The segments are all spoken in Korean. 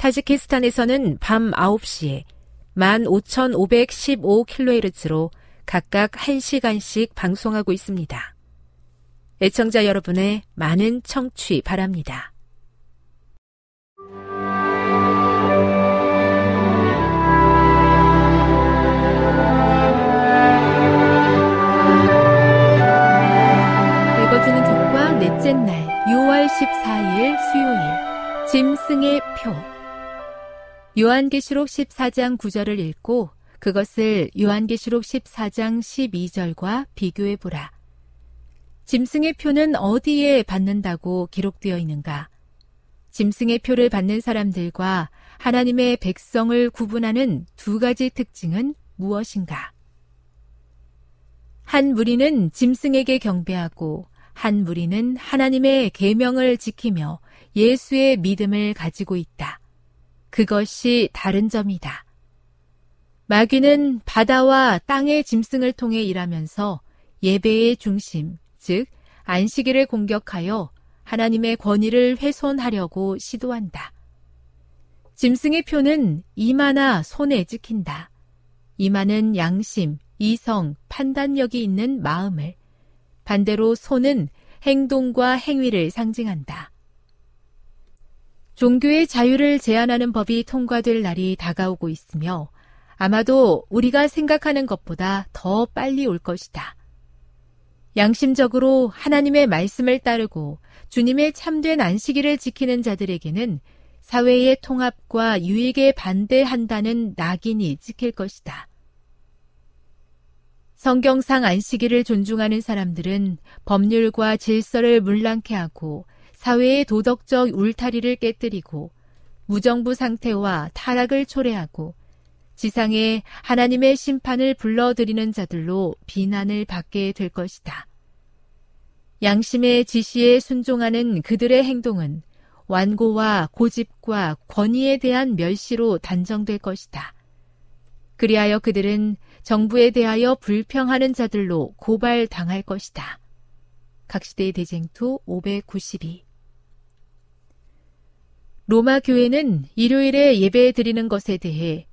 타지키스탄에서는 밤 9시에 15,515kHz로 각각 1시간씩 방송하고 있습니다. 애청자 여러분의 많은 청취 바랍니다. 읽어주는 교과 넷째 날 6월 14일 수요일 짐승의 표 요한계시록 14장 9절을 읽고 그것을 요한계시록 14장 12절과 비교해 보라. 짐승의 표는 어디에 받는다고 기록되어 있는가? 짐승의 표를 받는 사람들과 하나님의 백성을 구분하는 두 가지 특징은 무엇인가? 한 무리는 짐승에게 경배하고 한 무리는 하나님의 계명을 지키며 예수의 믿음을 가지고 있다. 그것이 다른 점이다. 마귀는 바다와 땅의 짐승을 통해 일하면서 예배의 중심, 즉, 안식일을 공격하여 하나님의 권위를 훼손하려고 시도한다. 짐승의 표는 이마나 손에 찍힌다. 이마는 양심, 이성, 판단력이 있는 마음을, 반대로 손은 행동과 행위를 상징한다. 종교의 자유를 제한하는 법이 통과될 날이 다가오고 있으며 아마도 우리가 생각하는 것보다 더 빨리 올 것이다. 양심적으로 하나님의 말씀을 따르고 주님의 참된 안식일을 지키는 자들에게는 사회의 통합과 유익에 반대한다는 낙인이 찍힐 것이다. 성경상 안식일을 존중하는 사람들은 법률과 질서를 물랑케 하고 사회의 도덕적 울타리를 깨뜨리고 무정부 상태와 타락을 초래하고 지상에 하나님의 심판을 불러들이는 자들로 비난을 받게 될 것이다. 양심의 지시에 순종하는 그들의 행동은 완고와 고집과 권위에 대한 멸시로 단정될 것이다. 그리하여 그들은 정부에 대하여 불평하는 자들로 고발당할 것이다. 각시대의 대쟁투 592 로마 교회는 일요일에 예배 드리는 것에 대해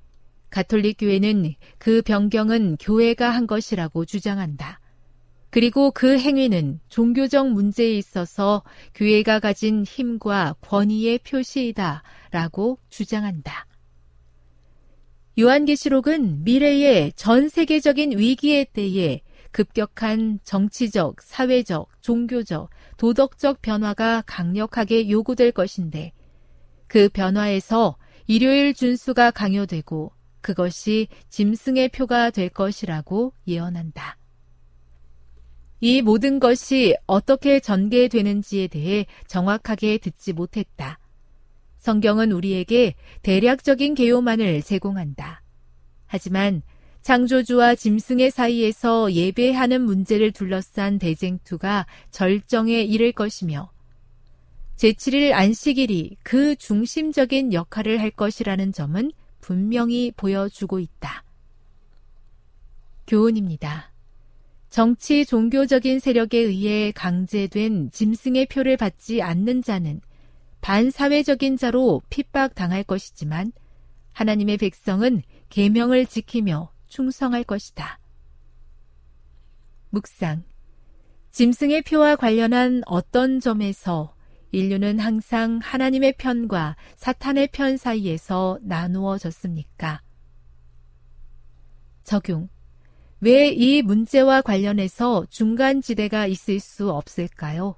가톨릭 교회는 그 변경은 교회가 한 것이라고 주장한다. 그리고 그 행위는 종교적 문제에 있어서 교회가 가진 힘과 권위의 표시이다 라고 주장한다. 요한계시록은 미래의 전 세계적인 위기의 때에 급격한 정치적, 사회적, 종교적, 도덕적 변화가 강력하게 요구될 것인데 그 변화에서 일요일 준수가 강요되고 그것이 짐승의 표가 될 것이라고 예언한다. 이 모든 것이 어떻게 전개되는지에 대해 정확하게 듣지 못했다. 성경은 우리에게 대략적인 개요만을 제공한다. 하지만 창조주와 짐승의 사이에서 예배하는 문제를 둘러싼 대쟁투가 절정에 이를 것이며 제7일 안식일이 그 중심적인 역할을 할 것이라는 점은 분명히 보여주고 있다. 교훈입니다. 정치 종교적인 세력에 의해 강제된 짐승의 표를 받지 않는 자는 반사회적인 자로 핍박당할 것이지만 하나님의 백성은 계명을 지키며 충성할 것이다. 묵상. 짐승의 표와 관련한 어떤 점에서 인류는 항상 하나님의 편과 사탄의 편 사이에서 나누어졌습니까? 적용. 왜 이 문제와 관련해서 중간 지대가 있을 수 없을까요?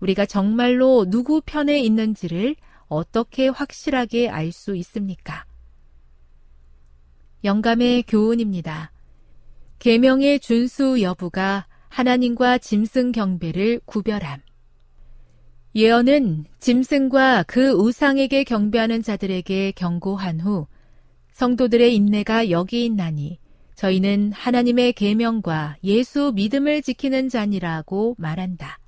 우리가 정말로 누구 편에 있는지를 어떻게 확실하게 알 수 있습니까? 영감의 교훈입니다. 계명의 준수 여부가 하나님과 짐승 경배를 구별함. 예언은 짐승과 그 우상에게 경배하는 자들에게 경고한 후 성도들의 인내가 여기 있나니 저희는 하나님의 계명과 예수 믿음을 지키는 자니라고 말한다.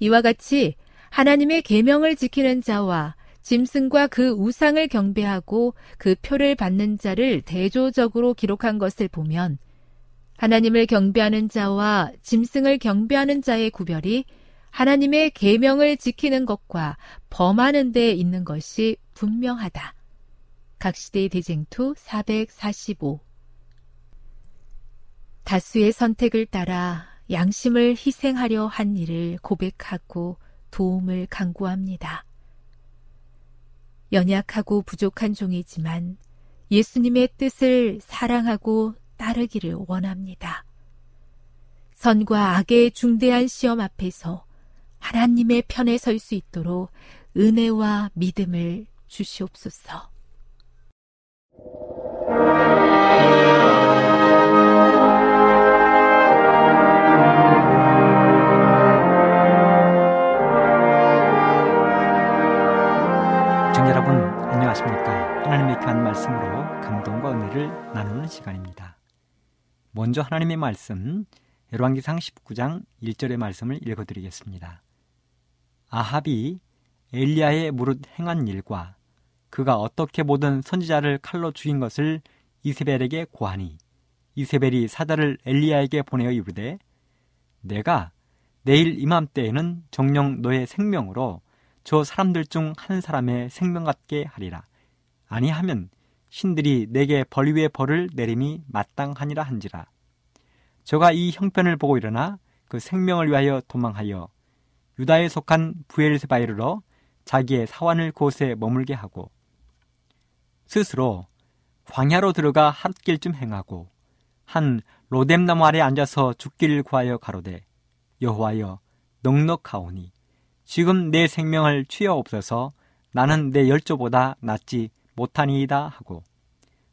이와 같이 하나님의 계명을 지키는 자와 짐승과 그 우상을 경배하고 그 표를 받는 자를 대조적으로 기록한 것을 보면 하나님을 경배하는 자와 짐승을 경배하는 자의 구별이 하나님의 계명을 지키는 것과 범하는 데 있는 것이 분명하다. 각시대 대쟁투 445 다수의 선택을 따라 양심을 희생하려 한 일을 고백하고 도움을 강구합니다. 연약하고 부족한 종이지만 예수님의 뜻을 사랑하고 따르기를 원합니다. 선과 악의 중대한 시험 앞에서 하나님의 편에 설 수 있도록 은혜와 믿음을 주시옵소서. 안녕하십니까. 하나님의 귀한 말씀으로 감동과 은혜를 나누는 시간입니다. 먼저 하나님의 말씀, 열왕기상 19장 1절의 말씀을 읽어드리겠습니다. 아합이 엘리야의 무릇 행한 일과 그가 어떻게 모든 선지자를 칼로 죽인 것을 이세벨에게 고하니 이세벨이 사다를 엘리야에게 보내어 이르되 내가 내일 이맘때에는 정령 너의 생명으로 저 사람들 중 한 사람의 생명 같게 하리라. 아니하면 신들이 내게 벌 위에 벌을 내림이 마땅하니라 한지라. 저가 이 형편을 보고 일어나 그 생명을 위하여 도망하여 유다에 속한 부엘세바이르로 자기의 사환을 곳에 머물게 하고 스스로 광야로 들어가 핫길쯤 행하고 한 로뎀나무 아래 앉아서 죽기를 구하여 가로되 여호와여 넉넉하오니 지금 내 생명을 취하옵소서 나는 내 열조보다 낫지 못하니이다 하고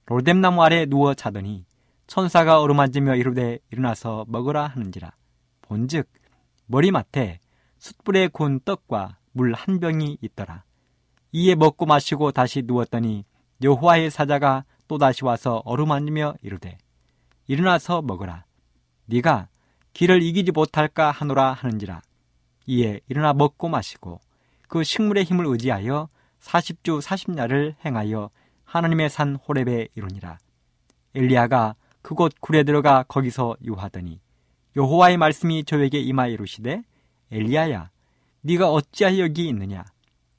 롤뎀나무 아래 누워 자더니 천사가 어루만지며 이르되 일어나서 먹으라 하는지라. 본즉 머리맡에 숯불에 구운 떡과 물 한 병이 있더라. 이에 먹고 마시고 다시 누웠더니 여호와의 사자가 또다시 와서 어루만지며 이르되 일어나서 먹으라. 네가 길을 이기지 못할까 하노라 하는지라. 이에 일어나 먹고 마시고 그 식물의 힘을 의지하여 40주 40야를 행하여 하나님의 산 호렙에 이르니라. 엘리야가 그곳 굴에 들어가 거기서 유하더니 여호와의 말씀이 저에게 임하여 이르시되 엘리야야 네가 어찌하여 여기 있느냐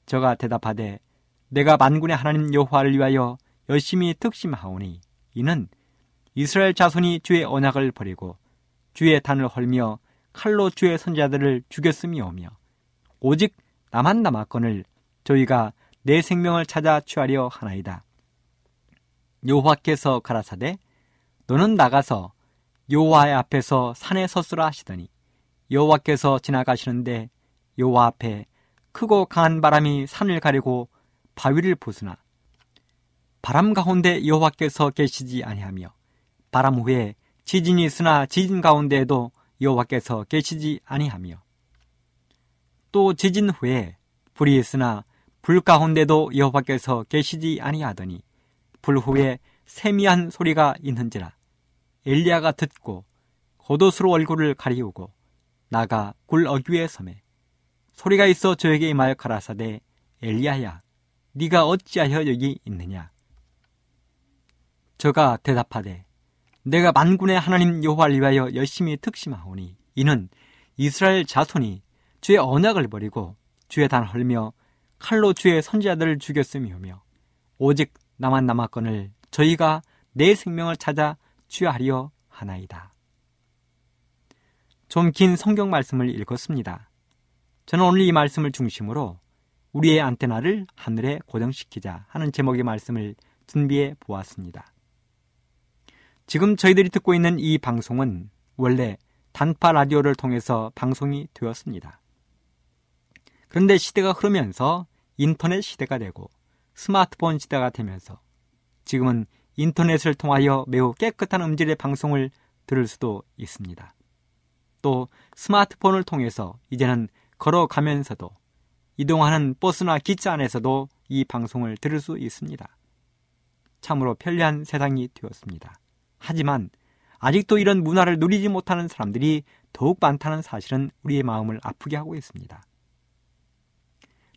저가 대답하되 내가 만군의 하나님 여호와를 위하여 열심히 특심하오니 이는 이스라엘 자손이 주의 언약을 버리고 주의 단을 헐며 칼로 주의 선자들을 죽였음이오며 오직 나만 남았건을 저희가 내 생명을 찾아 취하려 하나이다. 여호와께서 가라사대 너는 나가서 여호와의 앞에서 산에 섰으라 하시더니 여호와께서 지나가시는데 여호와 앞에 크고 강한 바람이 산을 가리고 바위를 부수나. 바람 가운데 여호와께서 계시지 아니하며 바람 후에 지진이 있으나 지진 가운데에도 여호와께서 계시지 아니하며. 또 지진 후에 불이 있으나 불 가운데도 여호와께서 계시지 아니하더니 불 후에 세미한 소리가 있는지라 엘리야가 듣고 겉옷으로 얼굴을 가리우고 나가 굴 어귀에 섬에 소리가 있어 저에게 임하여 가라사대 엘리야야 네가 어찌하여 여기 있느냐 저가 대답하되 내가 만군의 하나님 여호와를 위하여 열심히 특심하오니 이는 이스라엘 자손이 주의 언약을 버리고 주의 단 헐며 칼로 주의 선지자들을 죽였음이오며 오직 나만 남았건을 저희가 내 생명을 찾아 취하려 하나이다. 좀 긴 성경 말씀을 읽었습니다. 저는 오늘 이 말씀을 중심으로 우리의 안테나를 하늘에 고정시키자 하는 제목의 말씀을 준비해 보았습니다. 지금 저희들이 듣고 있는 이 방송은 원래 단파 라디오를 통해서 방송이 되었습니다. 그런데 시대가 흐르면서 인터넷 시대가 되고 스마트폰 시대가 되면서 지금은 인터넷을 통하여 매우 깨끗한 음질의 방송을 들을 수도 있습니다. 또 스마트폰을 통해서 이제는 걸어가면서도 이동하는 버스나 기차 안에서도 이 방송을 들을 수 있습니다. 참으로 편리한 세상이 되었습니다. 하지만 아직도 이런 문화를 누리지 못하는 사람들이 더욱 많다는 사실은 우리의 마음을 아프게 하고 있습니다.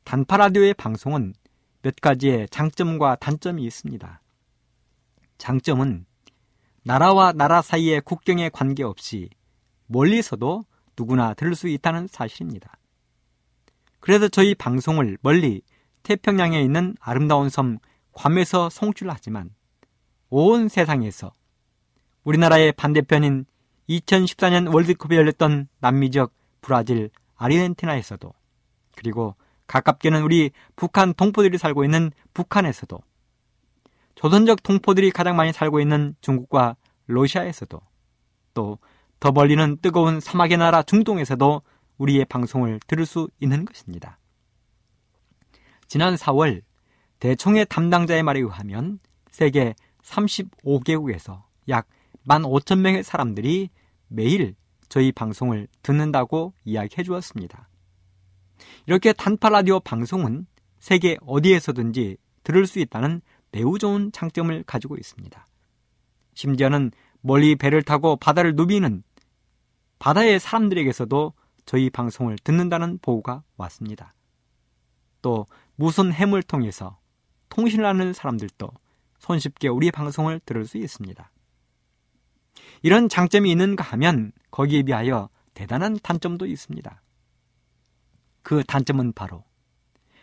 단파 라디오의 방송은 몇 가지의 장점과 단점이 있습니다. 장점은 나라와 나라 사이의 국경에 관계없이 멀리서도 누구나 들을 수 있다는 사실입니다. 그래서 저희 방송을 멀리 태평양에 있는 아름다운 섬 괌에서 송출하지만 온 세상에서 우리나라의 반대편인 2014년 월드컵에 열렸던 남미적 브라질 아르헨티나에서도 그리고 가깝게는 우리 북한 동포들이 살고 있는 북한에서도 조선적 동포들이 가장 많이 살고 있는 중국과 러시아에서도 또 더 멀리는 뜨거운 사막의 나라 중동에서도 우리의 방송을 들을 수 있는 것입니다. 지난 4월 대총회 담당자의 말에 의하면 세계 35개국에서 약 15,000명의 사람들이 매일 저희 방송을 듣는다고 이야기해 주었습니다. 이렇게 단파 라디오 방송은 세계 어디에서든지 들을 수 있다는 매우 좋은 장점을 가지고 있습니다. 심지어는 멀리 배를 타고 바다를 누비는 바다의 사람들에게서도 저희 방송을 듣는다는 보고가 왔습니다. 또 무슨 햄을 통해서 통신을 하는 사람들도 손쉽게 우리 방송을 들을 수 있습니다. 이런 장점이 있는가 하면 거기에 비하여 대단한 단점도 있습니다. 그 단점은 바로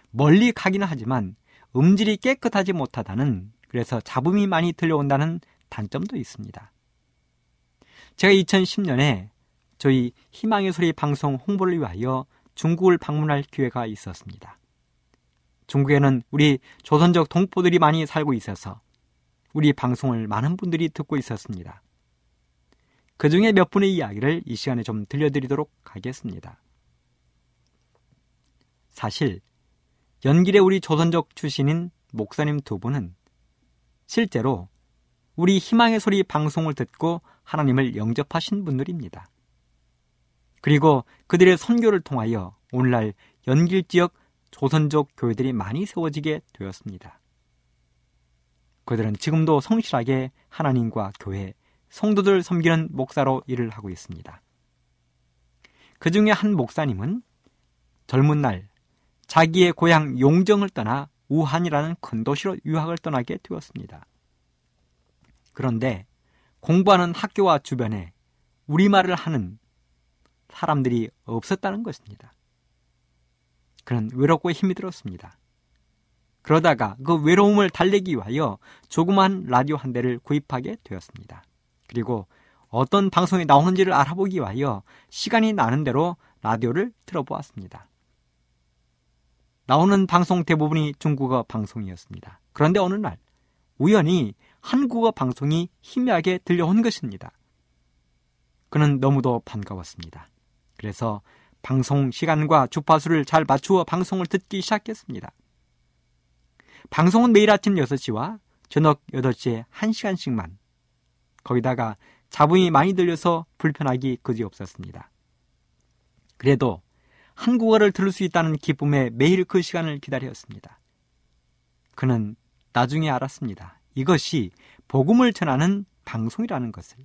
멀리 가기는 하지만 음질이 깨끗하지 못하다는 그래서 잡음이 많이 들려온다는 단점도 있습니다. 제가 2010년에 저희 희망의 소리 방송 홍보를 위하여 중국을 방문할 기회가 있었습니다. 중국에는 우리 조선족 동포들이 많이 살고 있어서 우리 방송을 많은 분들이 듣고 있었습니다. 그 중에 몇 분의 이야기를 이 시간에 좀 들려드리도록 하겠습니다. 사실 연길의 우리 조선족 출신인 목사님 두 분은 실제로 우리 희망의 소리 방송을 듣고 하나님을 영접하신 분들입니다. 그리고 그들의 선교를 통하여 오늘날 연길 지역 조선족 교회들이 많이 세워지게 되었습니다. 그들은 지금도 성실하게 하나님과 교회, 성도들 섬기는 목사로 일을 하고 있습니다. 그 중에 한 목사님은 젊은 날 자기의 고향 용정을 떠나 우한이라는 큰 도시로 유학을 떠나게 되었습니다. 그런데 공부하는 학교와 주변에 우리말을 하는 사람들이 없었다는 것입니다. 그는 외롭고 힘이 들었습니다. 그러다가 그 외로움을 달래기 위하여 조그만 라디오 한 대를 구입하게 되었습니다. 그리고 어떤 방송이 나오는지를 알아보기 위하여 시간이 나는 대로 라디오를 틀어보았습니다. 나오는 방송 대부분이 중국어 방송이었습니다. 그런데 어느 날 우연히 한국어 방송이 희미하게 들려온 것입니다. 그는 너무도 반가웠습니다. 그래서 방송 시간과 주파수를 잘 맞추어 방송을 듣기 시작했습니다. 방송은 매일 아침 6시와 저녁 8시에 1시간씩만 거기다가 잡음이 많이 들려서 불편하기 그지없었습니다. 그래도 한국어를 들을 수 있다는 기쁨에 매일 그 시간을 기다렸습니다. 그는 나중에 알았습니다. 이것이 복음을 전하는 방송이라는 것을.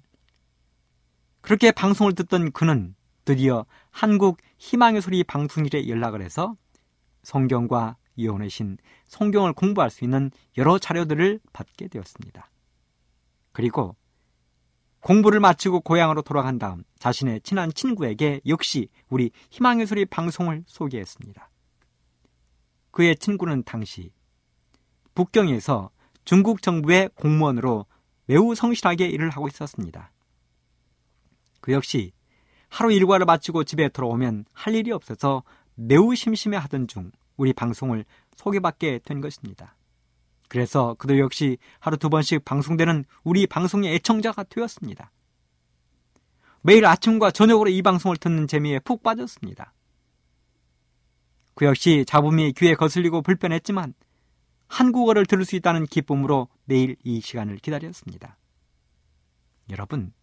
그렇게 방송을 듣던 그는 드디어 한국 희망의 소리 방송일에 연락을 해서 성경과 이혼의 신, 성경을 공부할 수 있는 여러 자료들을 받게 되었습니다. 그리고 공부를 마치고 고향으로 돌아간 다음 자신의 친한 친구에게 역시 우리 희망의 소리 방송을 소개했습니다. 그의 친구는 당시 북경에서 중국 정부의 공무원으로 매우 성실하게 일을 하고 있었습니다. 그 역시 하루 일과를 마치고 집에 돌아오면 할 일이 없어서 매우 심심해 하던 중 우리 방송을 소개받게 된 것입니다. 그래서 그도 역시 하루 두 번씩 방송되는 우리 방송의 애청자가 되었습니다. 매일 아침과 저녁으로 이 방송을 듣는 재미에 푹 빠졌습니다. 그 역시 잡음이 귀에 거슬리고 불편했지만 한국어를 들을 수 있다는 기쁨으로 매일 이 시간을 기다렸습니다. 여러분,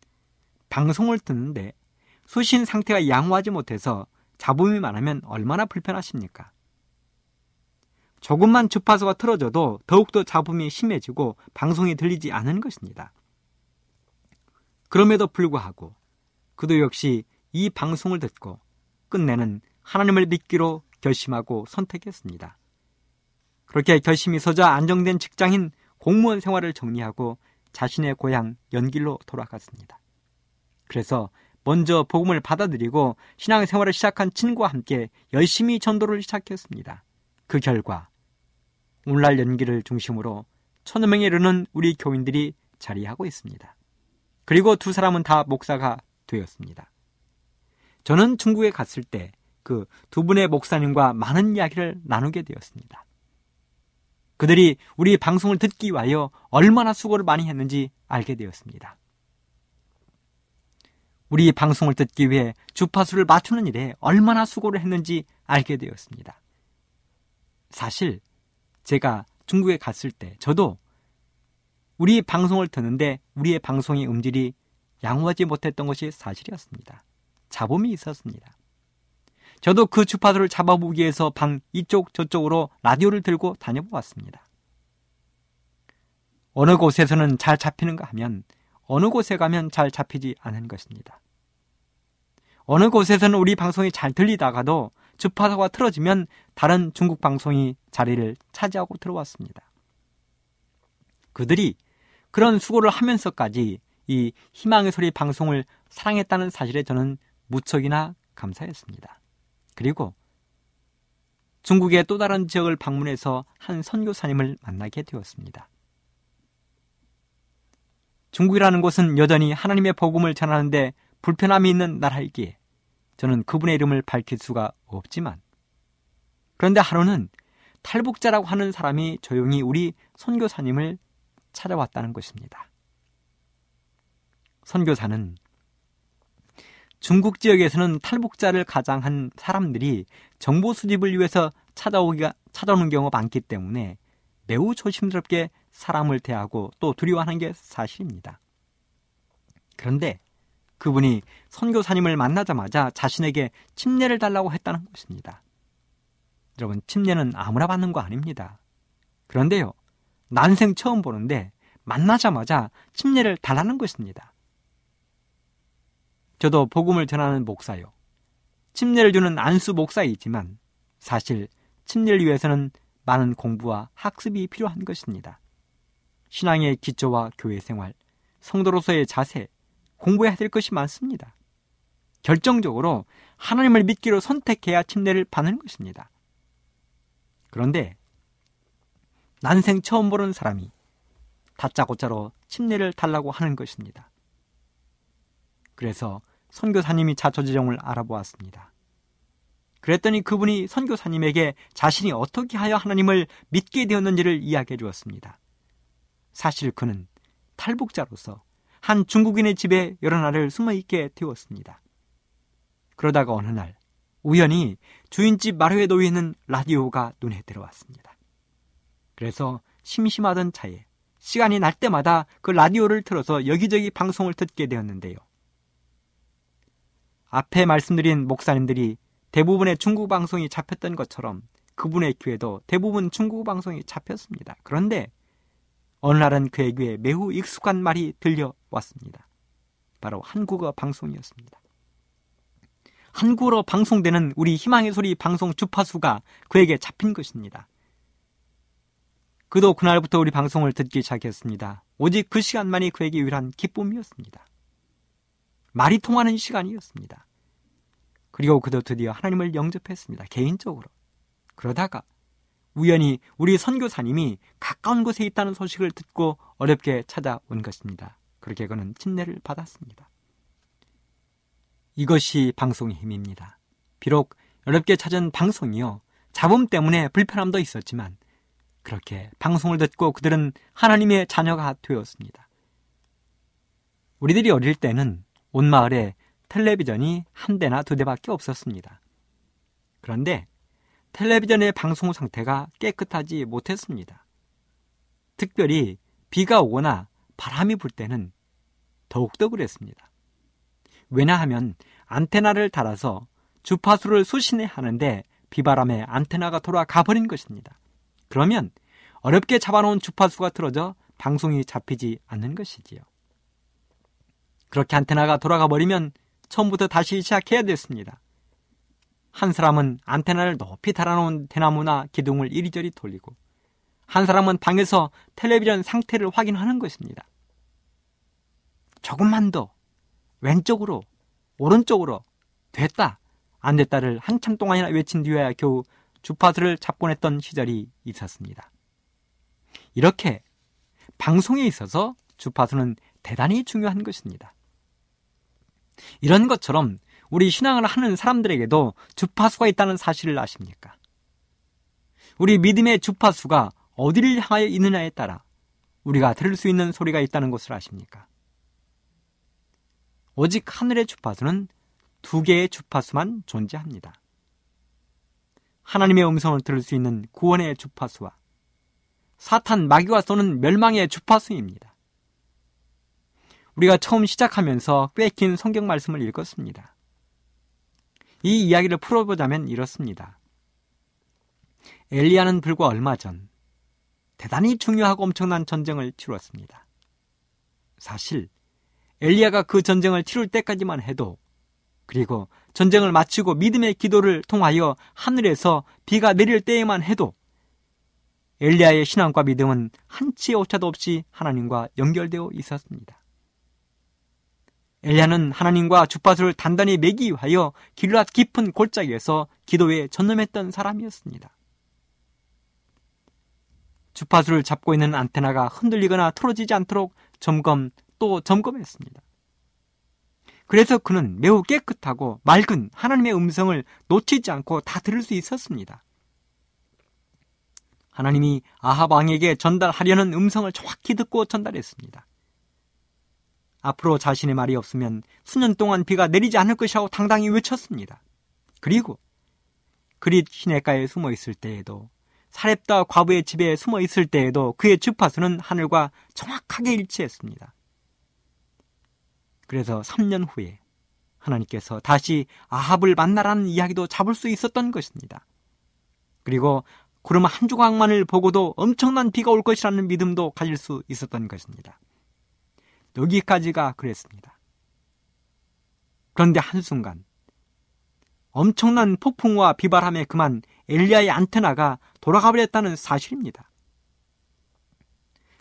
방송을 듣는데 수신 상태가 양호하지 못해서 잡음이 많으면 얼마나 불편하십니까? 조금만 주파수가 틀어져도 더욱더 잡음이 심해지고 방송이 들리지 않은 것입니다. 그럼에도 불구하고 그도 역시 이 방송을 듣고 끝내는 하나님을 믿기로 결심하고 선택했습니다. 그렇게 결심이 서자 안정된 직장인 공무원 생활을 정리하고 자신의 고향 연길로 돌아갔습니다. 그래서 먼저 복음을 받아들이고 신앙생활을 시작한 친구와 함께 열심히 전도를 시작했습니다. 그 결과 오늘날 연기를 중심으로 천여 명에 이르는 우리 교인들이 자리하고 있습니다. 그리고 두 사람은 다 목사가 되었습니다. 저는 중국에 갔을 때 그 두 분의 목사님과 많은 이야기를 나누게 되었습니다. 그들이 우리 방송을 듣기 위하여 얼마나 수고를 많이 했는지 알게 되었습니다. 우리 방송을 듣기 위해 주파수를 맞추는 일에 얼마나 수고를 했는지 알게 되었습니다. 사실 제가 중국에 갔을 때 저도 우리 방송을 듣는데 우리의 방송의 음질이 양호하지 못했던 것이 사실이었습니다. 잡음이 있었습니다. 저도 그 주파수를 잡아보기 위해서 방 이쪽 저쪽으로 라디오를 들고 다녀보았습니다. 어느 곳에서는 잘 잡히는가 하면 어느 곳에 가면 잘 잡히지 않은 것입니다. 어느 곳에서는 우리 방송이 잘 들리다가도 주파수가 틀어지면 다른 중국 방송이 자리를 차지하고 들어왔습니다. 그들이 그런 수고를 하면서까지 이 희망의 소리 방송을 사랑했다는 사실에 저는 무척이나 감사했습니다. 그리고 중국의 또 다른 지역을 방문해서 한 선교사님을 만나게 되었습니다. 중국이라는 곳은 여전히 하나님의 복음을 전하는데 불편함이 있는 나라이기에 저는 그분의 이름을 밝힐 수가 없지만 그런데 하루는 탈북자라고 하는 사람이 조용히 우리 선교사님을 찾아왔다는 것입니다. 선교사는 중국 지역에서는 탈북자를 가장한 사람들이 정보 수집을 위해서 찾아오기가 찾아오는 경우가 많기 때문에 매우 조심스럽게 사람을 대하고 또 두려워하는 게 사실입니다. 그런데 그분이 선교사님을 만나자마자 자신에게 침례를 달라고 했다는 것입니다. 여러분, 침례는 아무나 받는 거 아닙니다. 그런데요, 난생 처음 보는데 만나자마자 침례를 달라는 것입니다. 저도 복음을 전하는 목사요. 침례를 주는 안수 목사이지만 사실 침례를 위해서는 많은 공부와 학습이 필요한 것입니다. 신앙의 기초와 교회 생활, 성도로서의 자세, 공부해야 될 것이 많습니다. 결정적으로 하나님을 믿기로 선택해야 침례를 받는 것입니다. 그런데 난생 처음 보는 사람이 다짜고짜로 침례를 달라고 하는 것입니다. 그래서 선교사님이 자초지종을 알아보았습니다. 그랬더니 그분이 선교사님에게 자신이 어떻게 하여 하나님을 믿게 되었는지를 이야기해 주었습니다. 사실 그는 탈북자로서 한 중국인의 집에 여러 날을 숨어 있게 되었습니다. 그러다가 어느 날 우연히 주인집 마루에 놓여 있는 라디오가 눈에 들어왔습니다. 그래서 심심하던 차에 시간이 날 때마다 그 라디오를 틀어서 여기저기 방송을 듣게 되었는데요. 앞에 말씀드린 목사님들이 대부분의 중국 방송이 잡혔던 것처럼 그분의 교회도 대부분 중국 방송이 잡혔습니다. 그런데 어느 날은 그의 귀에 매우 익숙한 말이 들려왔습니다. 바로 한국어 방송이었습니다. 한국어로 방송되는 우리 희망의 소리 방송 주파수가 그에게 잡힌 것입니다. 그도 그날부터 우리 방송을 듣기 시작했습니다. 오직 그 시간만이 그에게 유일한 기쁨이었습니다. 말이 통하는 시간이었습니다. 그리고 그도 드디어 하나님을 영접했습니다. 개인적으로. 그러다가 우연히 우리 선교사님이 가까운 곳에 있다는 소식을 듣고 어렵게 찾아온 것입니다. 그렇게 그는 침례를 받았습니다. 이것이 방송의 힘입니다. 비록 어렵게 찾은 방송이요. 잡음 때문에 불편함도 있었지만 그렇게 방송을 듣고 그들은 하나님의 자녀가 되었습니다. 우리들이 어릴 때는 온 마을에 텔레비전이 한 대나 두 대밖에 없었습니다. 그런데 텔레비전의 방송 상태가 깨끗하지 못했습니다. 특별히 비가 오거나 바람이 불 때는 더욱더 그랬습니다. 왜냐 하면 안테나를 달아서 주파수를 수신해 하는데 비바람에 안테나가 돌아가 버린 것입니다. 그러면 어렵게 잡아놓은 주파수가 틀어져 방송이 잡히지 않는 것이지요. 그렇게 안테나가 돌아가 버리면 처음부터 다시 시작해야 됐습니다. 한 사람은 안테나를 높이 달아놓은 대나무나 기둥을 이리저리 돌리고 한 사람은 방에서 텔레비전 상태를 확인하는 것입니다. 조금만 더 왼쪽으로 오른쪽으로 됐다 안 됐다를 한참 동안이나 외친 뒤에야 겨우 주파수를 잡곤 했던 시절이 있었습니다. 이렇게 방송에 있어서 주파수는 대단히 중요한 것입니다. 이런 것처럼 우리 신앙을 하는 사람들에게도 주파수가 있다는 사실을 아십니까? 우리 믿음의 주파수가 어디를 향하여 있느냐에 따라 우리가 들을 수 있는 소리가 있다는 것을 아십니까? 오직 하늘의 주파수는 두 개의 주파수만 존재합니다. 하나님의 음성을 들을 수 있는 구원의 주파수와 사탄 마귀와 쏘는 멸망의 주파수입니다. 우리가 처음 시작하면서 꽤 긴 성경 말씀을 읽었습니다. 이 이야기를 풀어보자면 이렇습니다. 엘리야는 불과 얼마 전 대단히 중요하고 엄청난 전쟁을 치루었습니다. 사실 엘리야가 그 전쟁을 치룰 때까지만 해도 그리고 전쟁을 마치고 믿음의 기도를 통하여 하늘에서 비가 내릴 때에만 해도 엘리야의 신앙과 믿음은 한치의 오차도 없이 하나님과 연결되어 있었습니다. 엘리야는 하나님과 주파수를 단단히 매기 위하여 길랏 깊은 골짜기에서 기도에 전념했던 사람이었습니다. 주파수를 잡고 있는 안테나가 흔들리거나 틀어지지 않도록 점검 또 점검했습니다. 그래서 그는 매우 깨끗하고 맑은 하나님의 음성을 놓치지 않고 다 들을 수 있었습니다. 하나님이 아합 왕에게 전달하려는 음성을 정확히 듣고 전달했습니다. 앞으로 자신의 말이 없으면 수년 동안 비가 내리지 않을 것이라고 당당히 외쳤습니다. 그리고 그릿 시내가에 숨어 있을 때에도 사렙다 과부의 집에 숨어 있을 때에도 그의 주파수는 하늘과 정확하게 일치했습니다. 그래서 3년 후에 하나님께서 다시 아합을 만나라는 이야기도 잡을 수 있었던 것입니다. 그리고 구름 한 조각만을 보고도 엄청난 비가 올 것이라는 믿음도 가질 수 있었던 것입니다. 여기까지가 그랬습니다. 그런데 한순간 엄청난 폭풍과 비바람에 그만 엘리야의 안테나가 돌아가 버렸다는 사실입니다.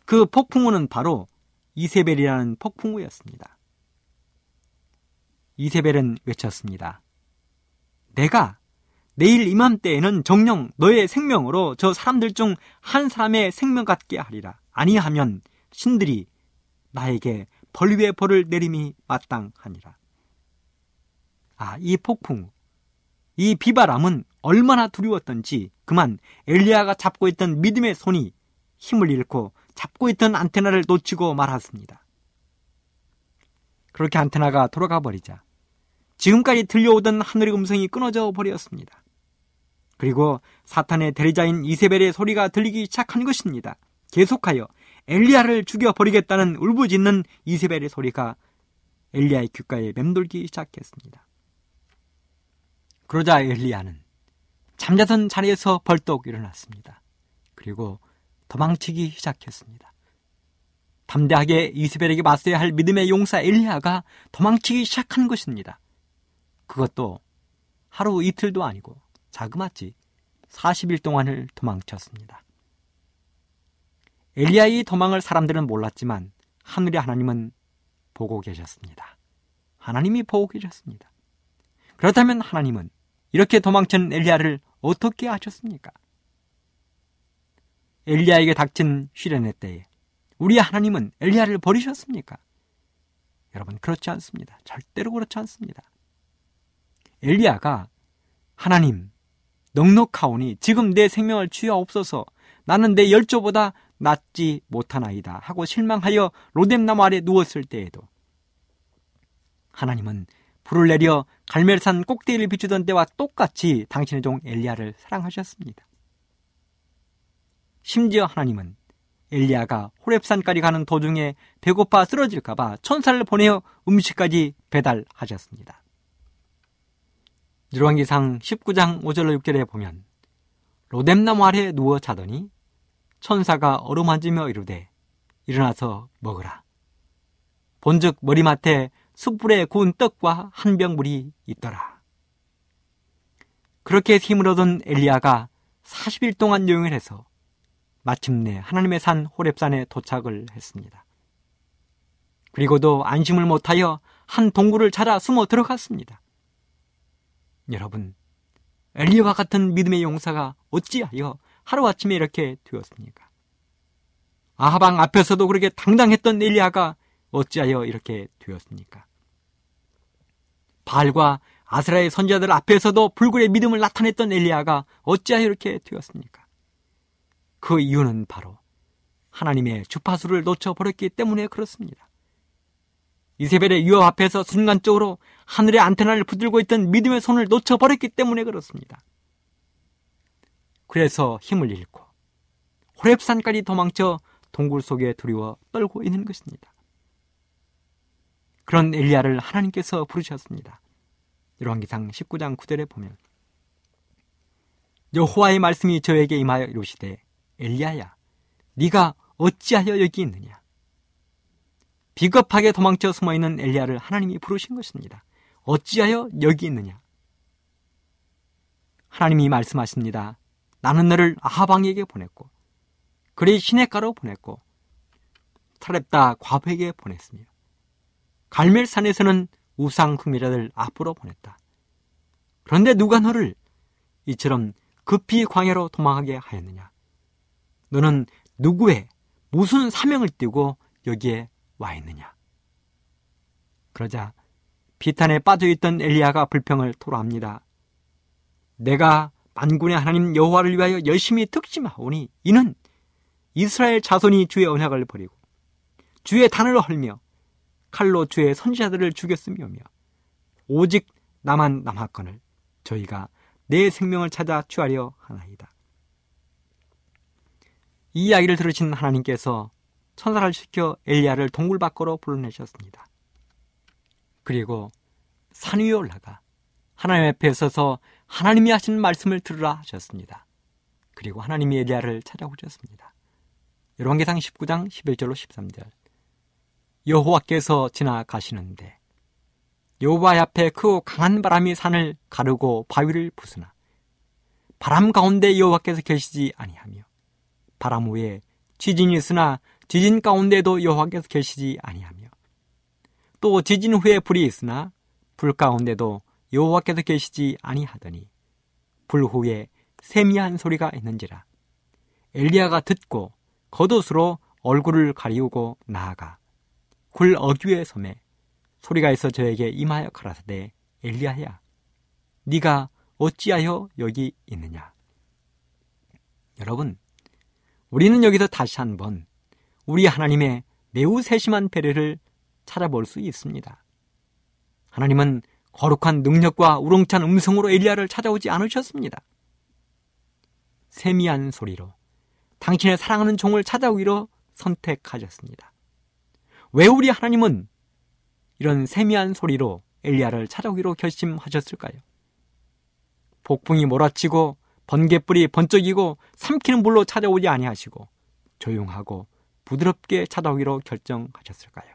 그 폭풍우는 바로 이세벨이라는 폭풍우였습니다. 이세벨은 외쳤습니다. 내가 내일 이맘때에는 정령 너의 생명으로 저 사람들 중 한 사람의 생명 같게 하리라. 아니하면 신들이 나에게 벌 위에 벌을 내림이 마땅하니라. 아, 이 폭풍, 이 비바람은 얼마나 두려웠던지 그만 엘리야가 잡고 있던 믿음의 손이 힘을 잃고 잡고 있던 안테나를 놓치고 말았습니다. 그렇게 안테나가 돌아가 버리자 지금까지 들려오던 하늘의 음성이 끊어져 버렸습니다. 그리고 사탄의 대리자인 이세벨의 소리가 들리기 시작한 것입니다. 계속하여 엘리야를 죽여버리겠다는 울부짖는 이세벨의 소리가 엘리야의 귓가에 맴돌기 시작했습니다. 그러자 엘리야는 잠자던 자리에서 벌떡 일어났습니다. 그리고 도망치기 시작했습니다. 담대하게 이스벨에게 맞서야 할 믿음의 용사 엘리야가 도망치기 시작한 것입니다. 그것도 하루 이틀도 아니고 자그마치 40일 동안을 도망쳤습니다. 엘리야의 도망을 사람들은 몰랐지만 하늘의 하나님은 보고 계셨습니다. 하나님이 보고 계셨습니다. 그렇다면 하나님은 이렇게 도망친 엘리야를 어떻게 하셨습니까? 엘리야에게 닥친 시련의 때에 우리 하나님은 엘리야를 버리셨습니까? 여러분 그렇지 않습니다. 절대로 그렇지 않습니다. 엘리야가 하나님 넉넉하오니 지금 내 생명을 취하옵소서 나는 내 열조보다 낫지 못하나이다 하고 실망하여 로뎀나무 아래 누웠을 때에도 하나님은 불을 내려 갈멜산 꼭대기를 비추던 때와 똑같이 당신의 종 엘리야를 사랑하셨습니다. 심지어 하나님은 엘리야가 호렙산까지 가는 도중에 배고파 쓰러질까봐 천사를 보내어 음식까지 배달하셨습니다. 열왕기상 19장 5절로 6절에 보면 로뎀나무 아래 누워 자더니 천사가 어루만지며 이르되 일어나서 먹으라. 본즉 머리맡에 숯불에 구운 떡과 한 병 물이 있더라. 그렇게 힘을 얻은 엘리야가 40일 동안 여행을 해서 마침내 하나님의 산 호렙산에 도착을 했습니다. 그리고도 안심을 못하여 한 동굴을 찾아 숨어 들어갔습니다. 여러분, 엘리야와 같은 믿음의 용사가 어찌하여 하루아침에 이렇게 되었습니까? 아하방 앞에서도 그렇게 당당했던 엘리야가 어찌하여 이렇게 되었습니까? 발과 아스라의 선지자들 앞에서도 불굴의 믿음을 나타냈던 엘리야가 어찌하여 이렇게 되었습니까? 그 이유는 바로 하나님의 주파수를 놓쳐버렸기 때문에 그렇습니다. 이세벨의 유업 앞에서 순간적으로 하늘의 안테나를 붙들고 있던 믿음의 손을 놓쳐버렸기 때문에 그렇습니다. 그래서 힘을 잃고 호랩산까지 도망쳐 동굴 속에 두려워 떨고 있는 것입니다. 그런 엘리야를 하나님께서 부르셨습니다. 열왕기상 19장 9절에 보면 여호와의 말씀이 저에게 임하여 이르시되 엘리야야 네가 어찌하여 여기 있느냐 비겁하게 도망쳐 숨어 있는 엘리야를 하나님이 부르신 것입니다. 어찌하여 여기 있느냐 하나님이 말씀하십니다. 나는 너를 아하방에게 보냈고 그리 시내가로 보냈고 타렙다 과부에게 보냈으며 갈멜산에서는 우상 흠이라들 앞으로 보냈다. 그런데 누가 너를 이처럼 급히 광야로 도망하게 하였느냐? 너는 누구의 무슨 사명을 띠고 여기에 와 있느냐? 그러자 비탄에 빠져있던 엘리야가 불평을 토로합니다. 내가 만군의 하나님 여호와를 위하여 열심히 특심하오니 이는 이스라엘 자손이 주의 언약을 버리고 주의 단을 헐며 칼로 주의 선지자들을 죽였으며며 오직 나만 남았건을 저희가 내 생명을 찾아 취하려 하나이다. 이 이야기를 들으신 하나님께서 천사를 시켜 엘리야를 동굴 밖으로 불러내셨습니다. 그리고 산 위에 올라가 하나님 앞에 서서 하나님이 하신 말씀을 들으라 하셨습니다. 그리고 하나님이 엘리야를 찾아오셨습니다. 열왕기상 19장 11절로 13절 여호와께서 지나가시는데 여호와 앞에 크고 강한 바람이 산을 가르고 바위를 부수나 바람 가운데 여호와께서 계시지 아니하며 바람 후에 지진이 있으나 지진 가운데도 여호와께서 계시지 아니하며 또 지진 후에 불이 있으나 불 가운데도 여호와께서 계시지 아니하더니 불 후에 세미한 소리가 있는지라 엘리야가 듣고 겉옷으로 얼굴을 가리우고 나아가 굴 어귀의 섬에 소리가 있어 저에게 임하여 가라사대 엘리야야 네가 어찌하여 여기 있느냐 여러분 우리는 여기서 다시 한번 우리 하나님의 매우 세심한 배려를 찾아볼 수 있습니다. 하나님은 거룩한 능력과 우렁찬 음성으로 엘리야를 찾아오지 않으셨습니다. 세미한 소리로 당신의 사랑하는 종을 찾아오기로 선택하셨습니다. 왜 우리 하나님은 이런 세미한 소리로 엘리야를 찾아오기로 결심하셨을까요? 폭풍이 몰아치고 번개불이 번쩍이고 삼키는 불로 찾아오지 아니하시고 조용하고 부드럽게 찾아오기로 결정하셨을까요?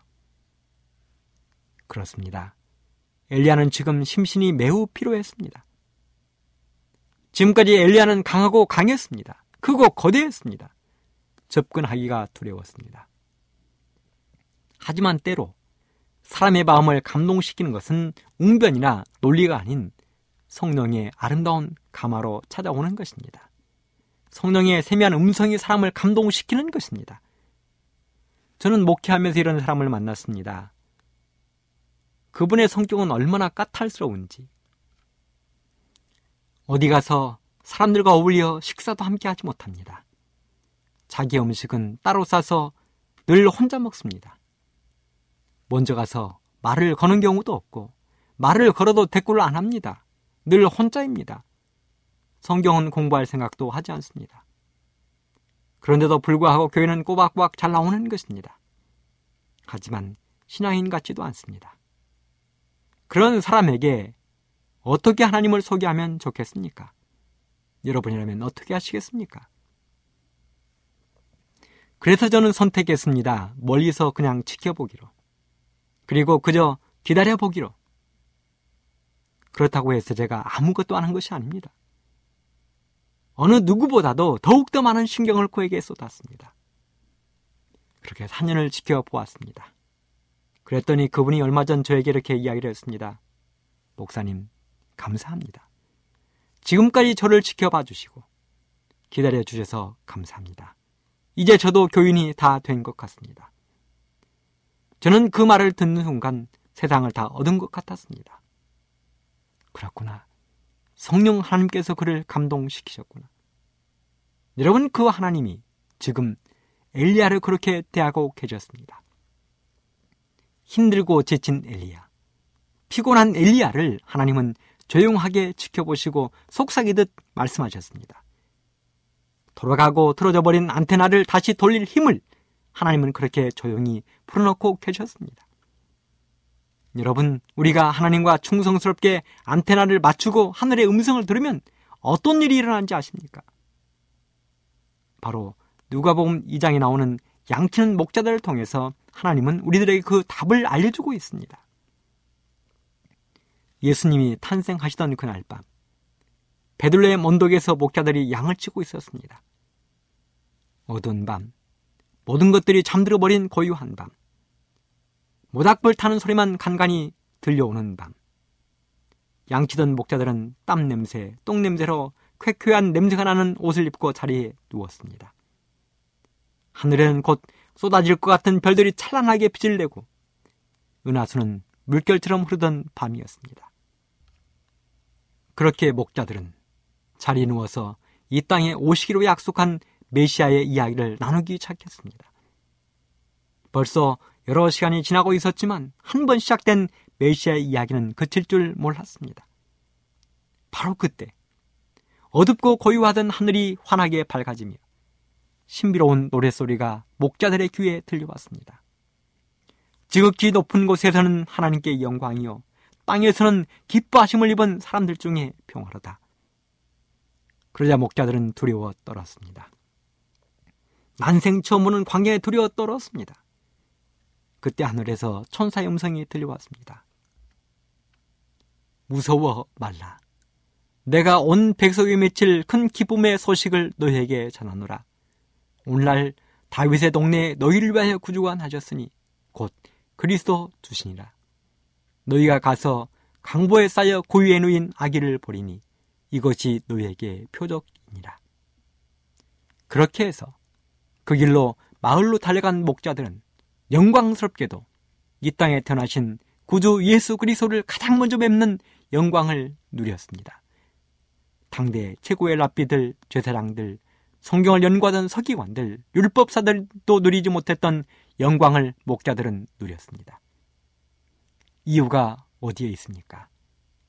그렇습니다. 엘리야는 지금 심신이 매우 피로했습니다. 지금까지 엘리야는 강하고 강했습니다. 크고 거대했습니다. 접근하기가 두려웠습니다. 하지만 때로 사람의 마음을 감동시키는 것은 웅변이나 논리가 아닌 성령의 아름다운 가마로 찾아오는 것입니다. 성령의 세미한 음성이 사람을 감동시키는 것입니다. 저는 목회하면서 이런 사람을 만났습니다. 그분의 성격은 얼마나 까탈스러운지. 어디 가서 사람들과 어울려 식사도 함께 하지 못합니다. 자기 음식은 따로 싸서 늘 혼자 먹습니다. 먼저 가서 말을 거는 경우도 없고 말을 걸어도 대꾸를 안 합니다. 늘 혼자입니다. 성경은 공부할 생각도 하지 않습니다. 그런데도 불구하고 교회는 꼬박꼬박 잘 나오는 것입니다. 하지만 신앙인 같지도 않습니다. 그런 사람에게 어떻게 하나님을 소개하면 좋겠습니까? 여러분이라면 어떻게 하시겠습니까? 그래서 저는 선택했습니다. 멀리서 그냥 지켜보기로. 그리고 그저 기다려보기로. 그렇다고 해서 제가 아무것도 안 한 것이 아닙니다. 어느 누구보다도 더욱더 많은 신경을 그에게 쏟았습니다. 그렇게 4년을 지켜보았습니다. 그랬더니 그분이 얼마 전 저에게 이렇게 이야기를 했습니다. 목사님, 감사합니다. 지금까지 저를 지켜봐 주시고 기다려 주셔서 감사합니다. 이제 저도 교인이 다 된 것 같습니다. 저는 그 말을 듣는 순간 세상을 다 얻은 것 같았습니다. 그렇구나. 성령 하나님께서 그를 감동시키셨구나. 여러분 그 하나님이 지금 엘리야를 그렇게 대하고 계셨습니다. 힘들고 지친 엘리야, 피곤한 엘리야를 하나님은 조용하게 지켜보시고 속삭이듯 말씀하셨습니다. 돌아가고 틀어져 버린 안테나를 다시 돌릴 힘을 하나님은 그렇게 조용히 풀어놓고 계셨습니다. 여러분, 우리가 하나님과 충성스럽게 안테나를 맞추고 하늘의 음성을 들으면 어떤 일이 일어나는지 아십니까? 바로 누가복음 2장에 나오는 양키는 목자들을 통해서 하나님은 우리들에게 그 답을 알려주고 있습니다. 예수님이 탄생하시던 그날 밤, 베들레헴 언덕에서 목자들이 양을 치고 있었습니다. 어두운 밤, 모든 것들이 잠들어 버린 고요한 밤, 모닥불 타는 소리만 간간히 들려오는 밤. 양치던 목자들은 땀 냄새, 똥 냄새로 쾌쾌한 냄새가 나는 옷을 입고 자리에 누웠습니다. 하늘에는 곧 쏟아질 것 같은 별들이 찬란하게 빛을 내고 은하수는 물결처럼 흐르던 밤이었습니다. 그렇게 목자들은 자리에 누워서 이 땅에 오시기로 약속한 메시아의 이야기를 나누기 시작했습니다. 벌써 여러 시간이 지나고 있었지만 한 번 시작된 메시아의 이야기는 그칠 줄 몰랐습니다. 바로 그때 어둡고 고요하던 하늘이 환하게 밝아지며 신비로운 노랫소리가 목자들의 귀에 들려왔습니다. 지극히 높은 곳에서는 하나님께 영광이요 땅에서는 기뻐하심을 입은 사람들 중에 평화로다. 그러자 목자들은 두려워 떨었습니다. 난생 처음 보는 광야에 두려워 떨었습니다. 그때 하늘에서 천사의 음성이 들려왔습니다. 무서워 말라. 내가 온 백성에 맺힐 큰 기쁨의 소식을 너희에게 전하노라. 오늘날 다윗의 동네에 너희를 위하여 구주관 하셨으니 곧 그리스도 주시니라. 너희가 가서 강보에 쌓여 고위에 누인 아기를 보리니 이것이 너희에게 표적이니라. 그렇게 해서 그 길로 마을로 달려간 목자들은 영광스럽게도 이 땅에 태어나신 구주 예수 그리스도를 가장 먼저 뵙는 영광을 누렸습니다. 당대 최고의 랍비들, 제사장들, 성경을 연구하던 서기관들, 율법사들도 누리지 못했던 영광을 목자들은 누렸습니다. 이유가 어디에 있습니까?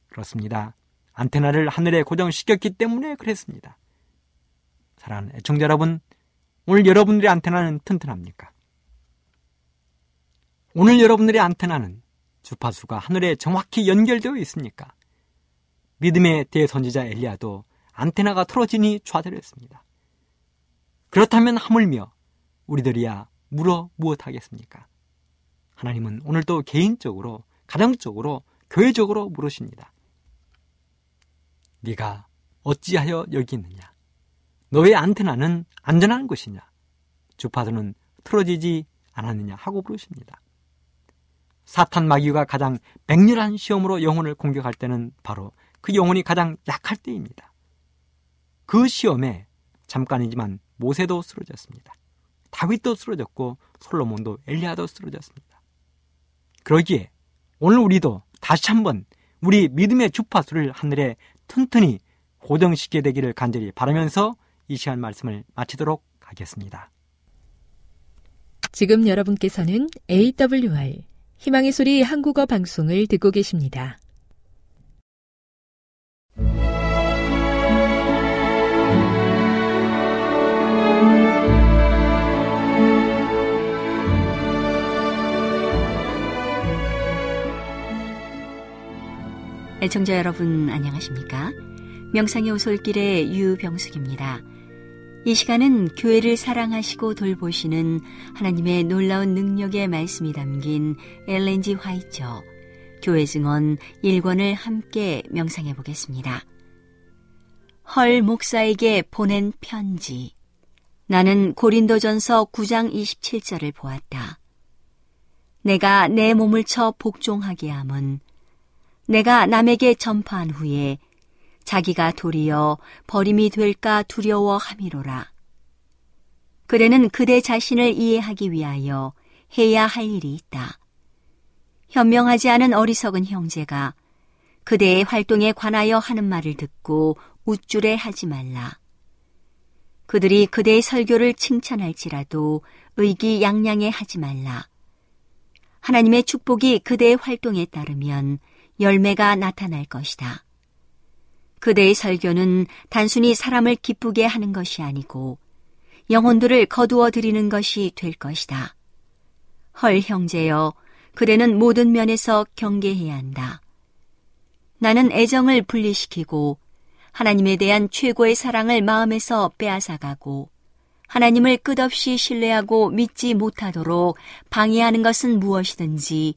그렇습니다. 안테나를 하늘에 고정시켰기 때문에 그랬습니다. 사랑하는 애청자 여러분, 오늘 여러분들의 안테나는 튼튼합니까? 오늘 여러분들의 안테나는 주파수가 하늘에 정확히 연결되어 있습니까? 믿음의 대선지자 엘리야도 안테나가 틀어지니 좌절했습니다. 그렇다면 하물며 우리들이야 물어 무엇하겠습니까? 하나님은 오늘도 개인적으로, 가정적으로, 교회적으로 물으십니다. 네가 어찌하여 여기 있느냐? 너의 안테나는 안전한 것이냐? 주파수는 틀어지지 않았느냐? 하고 부르십니다. 사탄 마귀가 가장 맹렬한 시험으로 영혼을 공격할 때는 바로 그 영혼이 가장 약할 때입니다. 그 시험에 잠깐이지만 모세도 쓰러졌습니다. 다윗도 쓰러졌고 솔로몬도 엘리야도 쓰러졌습니다. 그러기에 오늘 우리도 다시 한번 우리 믿음의 주파수를 하늘에 튼튼히 고정시키게 되기를 간절히 바라면서 이 시간 말씀을 마치도록 하겠습니다. 지금 여러분께서는 AWR 희망의 소리 한국어 방송을 듣고 계십니다. 애청자 여러분 안녕하십니까? 명상의 오솔길의 유병숙입니다. 이 시간은 교회를 사랑하시고 돌보시는 하나님의 놀라운 능력의 말씀이 담긴 엘렌지 화이처 교회 증언 1권을 함께 명상해 보겠습니다. 헐 목사에게 보낸 편지 나는 고린도전서 9장 27절을 보았다. 내가 내 몸을 쳐 복종하게 함은 내가 남에게 전파한 후에 자기가 도리어 버림이 될까 두려워함이로라. 그대는 그대 자신을 이해하기 위하여 해야 할 일이 있다. 현명하지 않은 어리석은 형제가 그대의 활동에 관하여 하는 말을 듣고 우쭐해 하지 말라. 그들이 그대의 설교를 칭찬할지라도 의기양양해 하지 말라. 하나님의 축복이 그대의 활동에 따르면 열매가 나타날 것이다. 그대의 설교는 단순히 사람을 기쁘게 하는 것이 아니고 영혼들을 거두어 드리는 것이 될 것이다. 헐 형제여, 그대는 모든 면에서 경계해야 한다. 나는 애정을 분리시키고 하나님에 대한 최고의 사랑을 마음에서 빼앗아가고 하나님을 끝없이 신뢰하고 믿지 못하도록 방해하는 것은 무엇이든지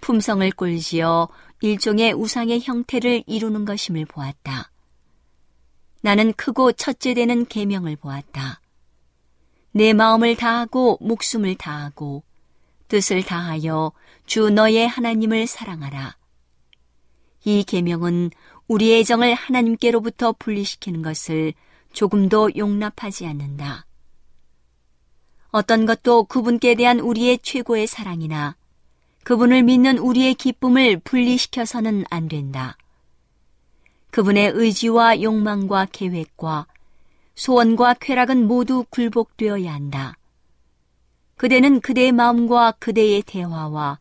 품성을 꼴지어 일종의 우상의 형태를 이루는 것임을 보았다. 나는 크고 첫째 되는 계명을 보았다. 내 마음을 다하고 목숨을 다하고 뜻을 다하여 주 너의 하나님을 사랑하라. 이 계명은 우리의 정을 하나님께로부터 분리시키는 것을 조금도 용납하지 않는다. 어떤 것도 그분께 대한 우리의 최고의 사랑이나 그분을 믿는 우리의 기쁨을 분리시켜서는 안 된다. 그분의 의지와 욕망과 계획과 소원과 쾌락은 모두 굴복되어야 한다. 그대는 그대의 마음과 그대의 대화와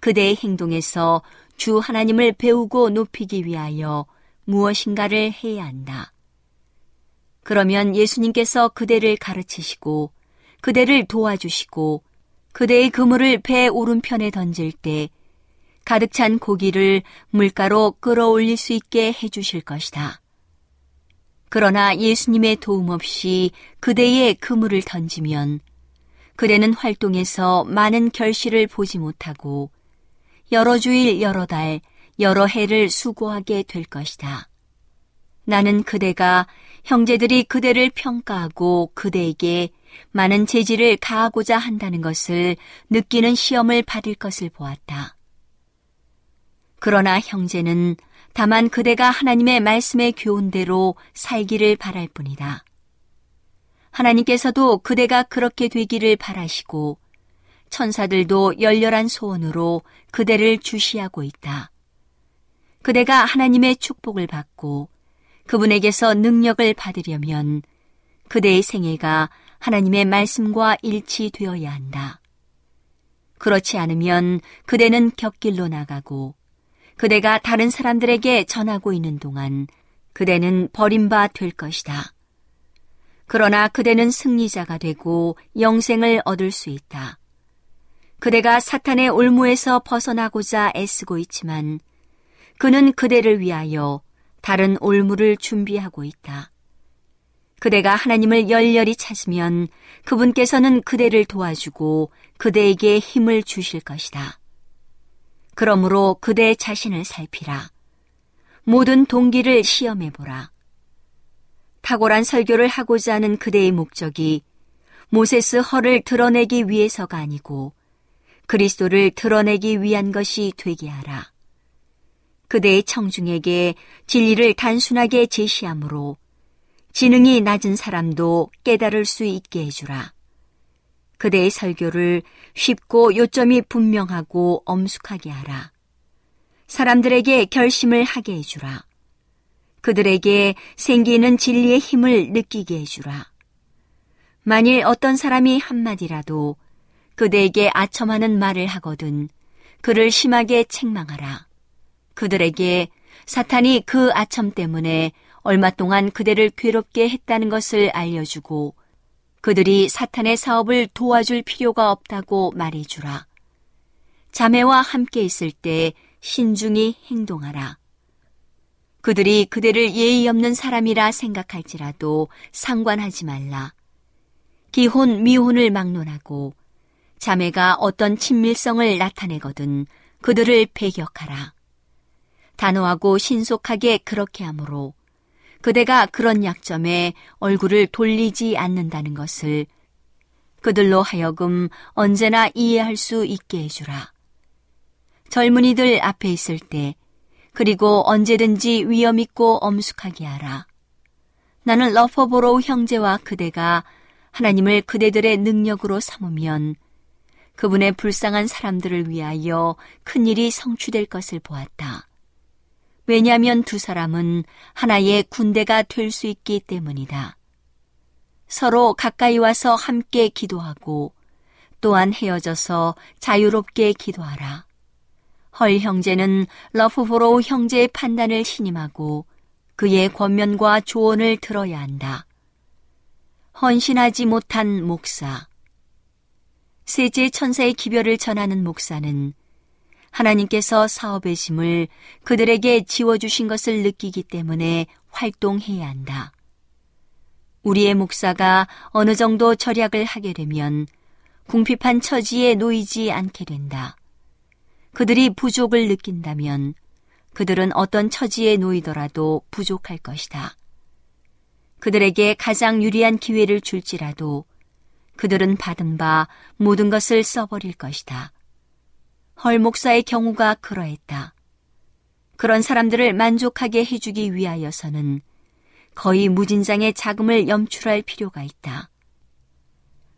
그대의 행동에서 주 하나님을 배우고 높이기 위하여 무엇인가를 해야 한다. 그러면 예수님께서 그대를 가르치시고 그대를 도와주시고 그대의 그물을 배 오른편에 던질 때 가득 찬 고기를 물가로 끌어올릴 수 있게 해주실 것이다. 그러나 예수님의 도움 없이 그대의 그물을 던지면 그대는 활동에서 많은 결실을 보지 못하고 여러 주일, 여러 달, 여러 해를 수고하게 될 것이다. 나는 그대가 형제들이 그대를 평가하고 그대에게 많은 재질을 가하고자 한다는 것을 느끼는 시험을 받을 것을 보았다. 그러나 형제는 다만 그대가 하나님의 말씀의 교훈대로 살기를 바랄 뿐이다. 하나님께서도 그대가 그렇게 되기를 바라시고 천사들도 열렬한 소원으로 그대를 주시하고 있다. 그대가 하나님의 축복을 받고 그분에게서 능력을 받으려면 그대의 생애가 하나님의 말씀과 일치되어야 한다. 그렇지 않으면 그대는 곁길로 나가고 그대가 다른 사람들에게 전하고 있는 동안 그대는 버림바 될 것이다. 그러나 그대는 승리자가 되고 영생을 얻을 수 있다. 그대가 사탄의 올무에서 벗어나고자 애쓰고 있지만 그는 그대를 위하여 다른 올무를 준비하고 있다. 그대가 하나님을 열렬히 찾으면 그분께서는 그대를 도와주고 그대에게 힘을 주실 것이다. 그러므로 그대 자신을 살피라. 모든 동기를 시험해보라. 탁월한 설교를 하고자 하는 그대의 목적이 모세스 허를 드러내기 위해서가 아니고 그리스도를 드러내기 위한 것이 되게 하라. 그대의 청중에게 진리를 단순하게 제시하므로 지능이 낮은 사람도 깨달을 수 있게 해주라. 그대의 설교를 쉽고 요점이 분명하고 엄숙하게 하라. 사람들에게 결심을 하게 해주라. 그들에게 생기는 진리의 힘을 느끼게 해주라. 만일 어떤 사람이 한마디라도 그대에게 아첨하는 말을 하거든 그를 심하게 책망하라. 그들에게 사탄이 그 아첨 때문에 얼마 동안 그대를 괴롭게 했다는 것을 알려주고 그들이 사탄의 사업을 도와줄 필요가 없다고 말해주라. 자매와 함께 있을 때 신중히 행동하라. 그들이 그대를 예의 없는 사람이라 생각할지라도 상관하지 말라. 기혼, 미혼을 막론하고 자매가 어떤 친밀성을 나타내거든 그들을 배격하라. 단호하고 신속하게 그렇게 하므로 그대가 그런 약점에 얼굴을 돌리지 않는다는 것을 그들로 하여금 언제나 이해할 수 있게 해주라. 젊은이들 앞에 있을 때, 그리고 언제든지 위엄있고 엄숙하게 하라. 나는 러퍼보로우 형제와 그대가 하나님을 그대들의 능력으로 삼으면 그분의 불쌍한 사람들을 위하여 큰 일이 성취될 것을 보았다. 왜냐하면 두 사람은 하나의 군대가 될 수 있기 때문이다. 서로 가까이 와서 함께 기도하고 또한 헤어져서 자유롭게 기도하라. 헐 형제는 러프보로 형제의 판단을 신임하고 그의 권면과 조언을 들어야 한다. 헌신하지 못한 목사. 세제 천사의 기별을 전하는 목사는 하나님께서 사업의 짐을 그들에게 지워주신 것을 느끼기 때문에 활동해야 한다. 우리의 목사가 어느 정도 절약을 하게 되면 궁핍한 처지에 놓이지 않게 된다. 그들이 부족을 느낀다면 그들은 어떤 처지에 놓이더라도 부족할 것이다. 그들에게 가장 유리한 기회를 줄지라도 그들은 받은 바 모든 것을 써버릴 것이다. 헐 목사의 경우가 그러했다. 그런 사람들을 만족하게 해주기 위하여서는 거의 무진장의 자금을 염출할 필요가 있다.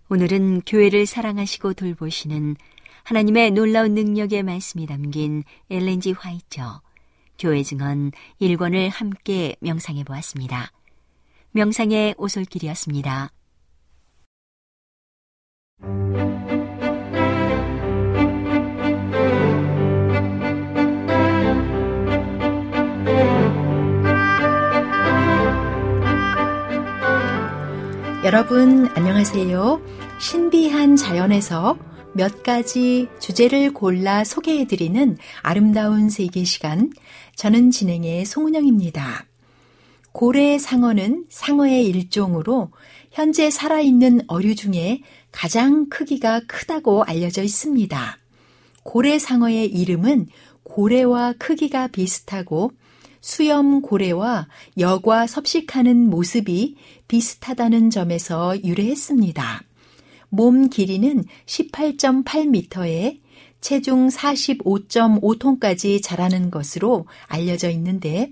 오늘은 교회를 사랑하시고 돌보시는 하나님의 놀라운 능력의 말씀이 담긴 엘렌지 화이처 교회 증언 1권을 함께 명상해 보았습니다. 명상의 오솔길이었습니다. 여러분 안녕하세요. 신비한 자연에서 몇 가지 주제를 골라 소개해드리는 아름다운 세계 시간. 저는 진행의 송은영입니다. 고래 상어는 상어의 일종으로 현재 살아있는 어류 중에 가장 크기가 크다고 알려져 있습니다. 고래 상어의 이름은 고래와 크기가 비슷하고 수염 고래와 여과 섭식하는 모습이 비슷하다는 점에서 유래했습니다. 몸 길이는 18.8m에 체중 45.5톤까지 자라는 것으로 알려져 있는데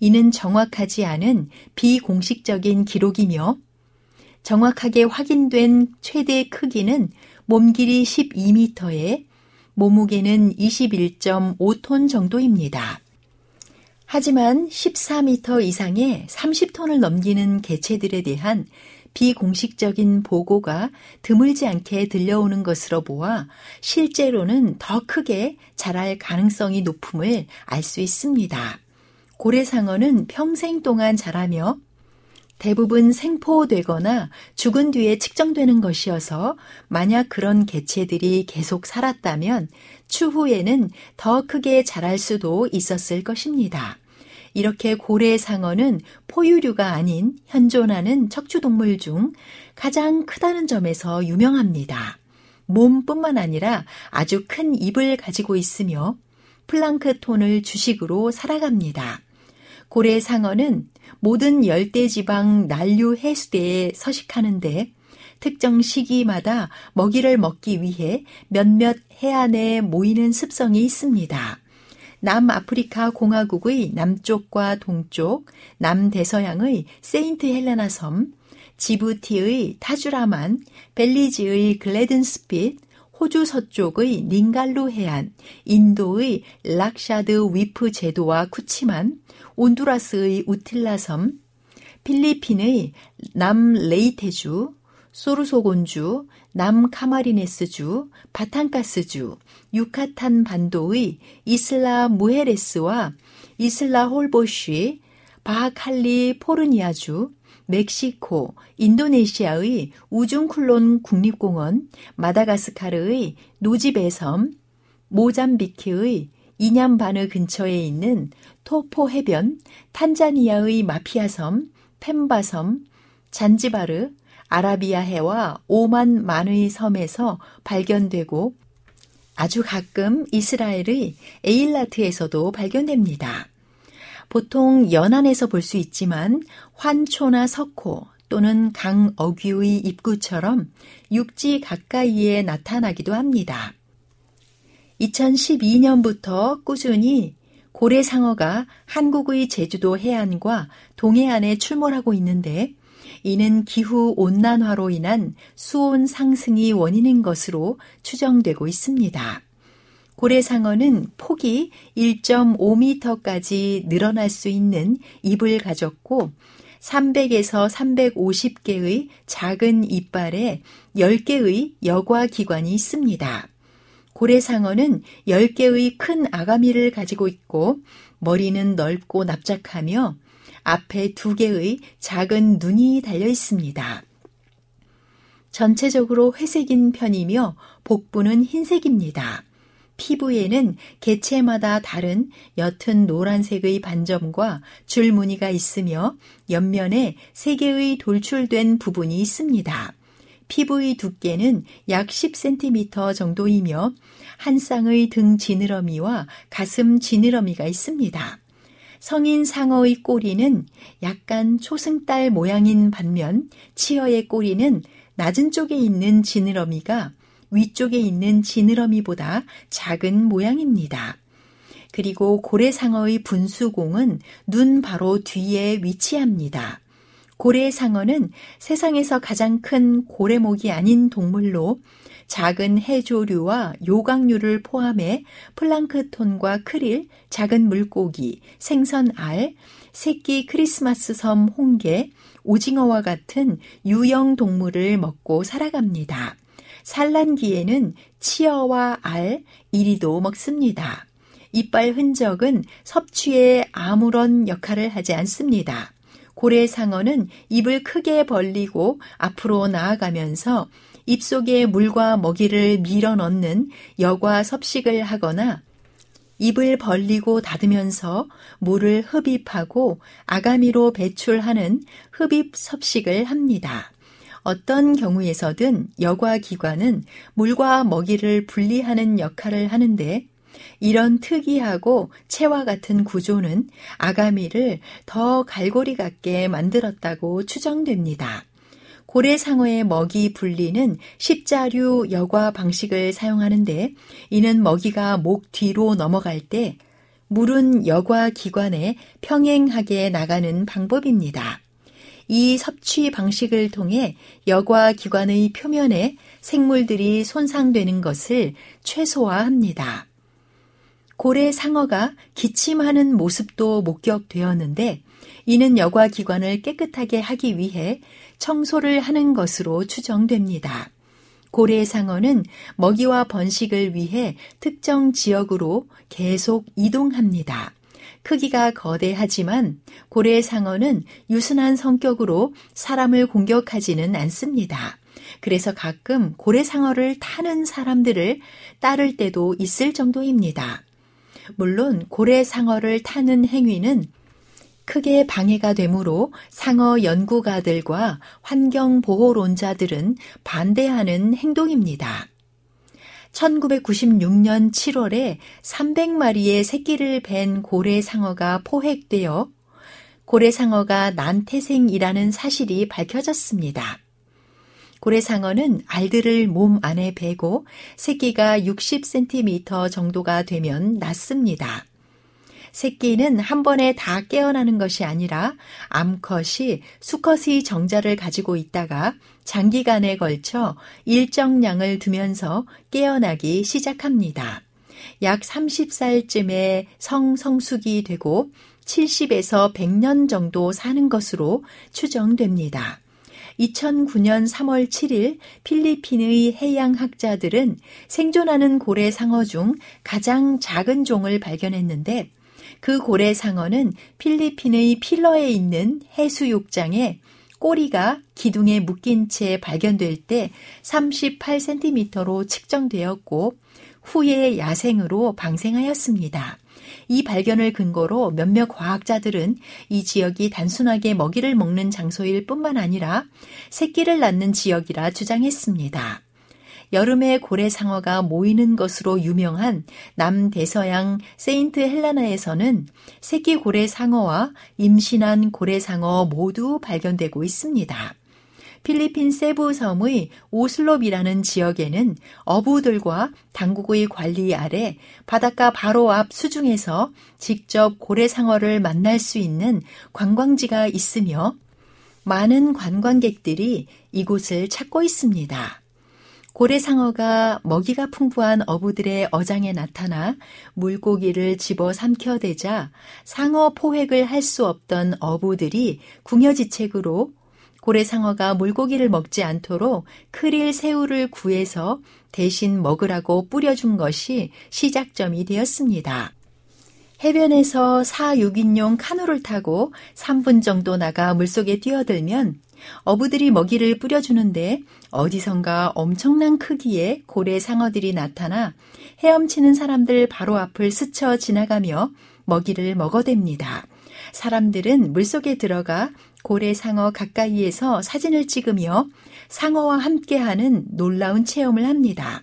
이는 정확하지 않은 비공식적인 기록이며 정확하게 확인된 최대 크기는 몸 길이 12m에 몸무게는 21.5톤 정도입니다. 하지만 14m 이상의 30톤을 넘기는 개체들에 대한 비공식적인 보고가 드물지 않게 들려오는 것으로 보아 실제로는 더 크게 자랄 가능성이 높음을 알 수 있습니다. 고래상어는 평생 동안 자라며 대부분 생포되거나 죽은 뒤에 측정되는 것이어서 만약 그런 개체들이 계속 살았다면 추후에는 더 크게 자랄 수도 있었을 것입니다. 이렇게 고래 상어는 포유류가 아닌 현존하는 척추동물 중 가장 크다는 점에서 유명합니다. 몸뿐만 아니라 아주 큰 입을 가지고 있으며 플랑크톤을 주식으로 살아갑니다. 고래 상어는 모든 열대지방 난류 해수대에 서식하는데 특정 시기마다 먹이를 먹기 위해 몇몇 해안에 모이는 습성이 있습니다. 남아프리카 공화국의 남쪽과 동쪽, 남대서양의 세인트 헬레나 섬, 지부티의 타주라만, 벨리즈의 글래든스핏, 호주 서쪽의 닌갈루 해안, 인도의 락샤드위프 제도와 쿠치만, 온두라스의 우틸라 섬, 필리핀의 남레이테주, 소르소곤주, 남카마리네스주, 바탄가스주, 유카탄 반도의 이슬라 무헤레스와 이슬라 홀보쉬, 바하칼리 포르니아주, 멕시코, 인도네시아의 우중쿨론 국립공원, 마다가스카르의 노지베섬, 모잠비크의 이냠바느 근처에 있는 토포 해변, 탄자니아의 마피아섬, 펜바섬, 잔지바르, 아라비아 해와 오만 만의 섬에서 발견되고 아주 가끔 이스라엘의 에일라트에서도 발견됩니다. 보통 연안에서 볼 수 있지만 환초나 석호 또는 강 어귀의 입구처럼 육지 가까이에 나타나기도 합니다. 2012년부터 꾸준히 고래상어가 한국의 제주도 해안과 동해안에 출몰하고 있는데 이는 기후 온난화로 인한 수온 상승이 원인인 것으로 추정되고 있습니다. 고래상어는 폭이 1.5m까지 늘어날 수 있는 입을 가졌고 300에서 350개의 작은 이빨에 10개의 여과 기관이 있습니다. 고래상어는 10개의 큰 아가미를 가지고 있고 머리는 넓고 납작하며 앞에 두 개의 작은 눈이 달려 있습니다. 전체적으로 회색인 편이며 복부는 흰색입니다. 피부에는 개체마다 다른 옅은 노란색의 반점과 줄 무늬가 있으며 옆면에 세 개의 돌출된 부분이 있습니다. 피부의 두께는 약 10cm 정도이며 한 쌍의 등 지느러미와 가슴 지느러미가 있습니다. 성인 상어의 꼬리는 약간 초승달 모양인 반면 치어의 꼬리는 낮은 쪽에 있는 지느러미가 위쪽에 있는 지느러미보다 작은 모양입니다. 그리고 고래상어의 분수공은 눈 바로 뒤에 위치합니다. 고래상어는 세상에서 가장 큰 고래목이 아닌 동물로 작은 해조류와 요강류를 포함해 플랑크톤과 크릴, 작은 물고기, 생선알, 새끼 크리스마스 섬 홍게, 오징어와 같은 유형 동물을 먹고 살아갑니다. 산란기에는 치어와 알, 이리도 먹습니다. 이빨 흔적은 섭취에 아무런 역할을 하지 않습니다. 고래상어는 입을 크게 벌리고 앞으로 나아가면서 입속에 물과 먹이를 밀어 넣는 여과 섭식을 하거나 입을 벌리고 닫으면서 물을 흡입하고 아가미로 배출하는 흡입 섭식을 합니다. 어떤 경우에서든 여과 기관은 물과 먹이를 분리하는 역할을 하는데 이런 특이하고 채와 같은 구조는 아가미를 더 갈고리 같게 만들었다고 추정됩니다. 고래상어의 먹이 분리는 십자류 여과 방식을 사용하는데 이는 먹이가 목 뒤로 넘어갈 때 물은 여과 기관에 평행하게 나가는 방법입니다. 이 섭취 방식을 통해 여과 기관의 표면에 생물들이 손상되는 것을 최소화합니다. 고래 상어가 기침하는 모습도 목격되었는데 이는 여과 기관을 깨끗하게 하기 위해 청소를 하는 것으로 추정됩니다. 고래 상어는 먹이와 번식을 위해 특정 지역으로 계속 이동합니다. 크기가 거대하지만 고래상어는 유순한 성격으로 사람을 공격하지는 않습니다. 그래서 가끔 고래상어를 타는 사람들을 따를 때도 있을 정도입니다. 물론 고래상어를 타는 행위는 크게 방해가 되므로 상어 연구가들과 환경보호론자들은 반대하는 행동입니다. 1996년 7월에 300마리의 새끼를 벤 고래 상어가 포획되어 고래 상어가 난태생이라는 사실이 밝혀졌습니다. 고래 상어는 알들을 몸 안에 베고 새끼가 60cm 정도가 되면 낳습니다. 새끼는 한 번에 다 깨어나는 것이 아니라 암컷이 수컷의 정자를 가지고 있다가 장기간에 걸쳐 일정량을 두면서 깨어나기 시작합니다. 약 30살쯤에 성성숙이 되고 70에서 100년 정도 사는 것으로 추정됩니다. 2009년 3월 7일 필리핀의 해양학자들은 생존하는 고래 상어 중 가장 작은 종을 발견했는데 그 고래 상어는 필리핀의 필러에 있는 해수욕장에 꼬리가 기둥에 묶인 채 발견될 때 38cm로 측정되었고 후에 야생으로 방생하였습니다. 이 발견을 근거로 몇몇 과학자들은 이 지역이 단순하게 먹이를 먹는 장소일 뿐만 아니라 새끼를 낳는 지역이라 주장했습니다. 여름에 고래 상어가 모이는 것으로 유명한 남대서양 세인트 헬라나에서는 새끼 고래 상어와 임신한 고래 상어 모두 발견되고 있습니다. 필리핀 세부 섬의 오슬롭이라는 지역에는 어부들과 당국의 관리 아래 바닷가 바로 앞 수중에서 직접 고래상어를 만날 수 있는 관광지가 있으며 많은 관광객들이 이곳을 찾고 있습니다. 고래상어가 먹이가 풍부한 어부들의 어장에 나타나 물고기를 집어 삼켜대자 상어 포획을 할 수 없던 어부들이 궁여지책으로 고래상어가 물고기를 먹지 않도록 크릴 새우를 구해서 대신 먹으라고 뿌려준 것이 시작점이 되었습니다. 해변에서 4, 6인용 카누를 타고 3분 정도 나가 물속에 뛰어들면 어부들이 먹이를 뿌려주는데 어디선가 엄청난 크기의 고래 상어들이 나타나 헤엄치는 사람들 바로 앞을 스쳐 지나가며 먹이를 먹어댑니다. 사람들은 물속에 들어가 고래 상어 가까이에서 사진을 찍으며 상어와 함께하는 놀라운 체험을 합니다.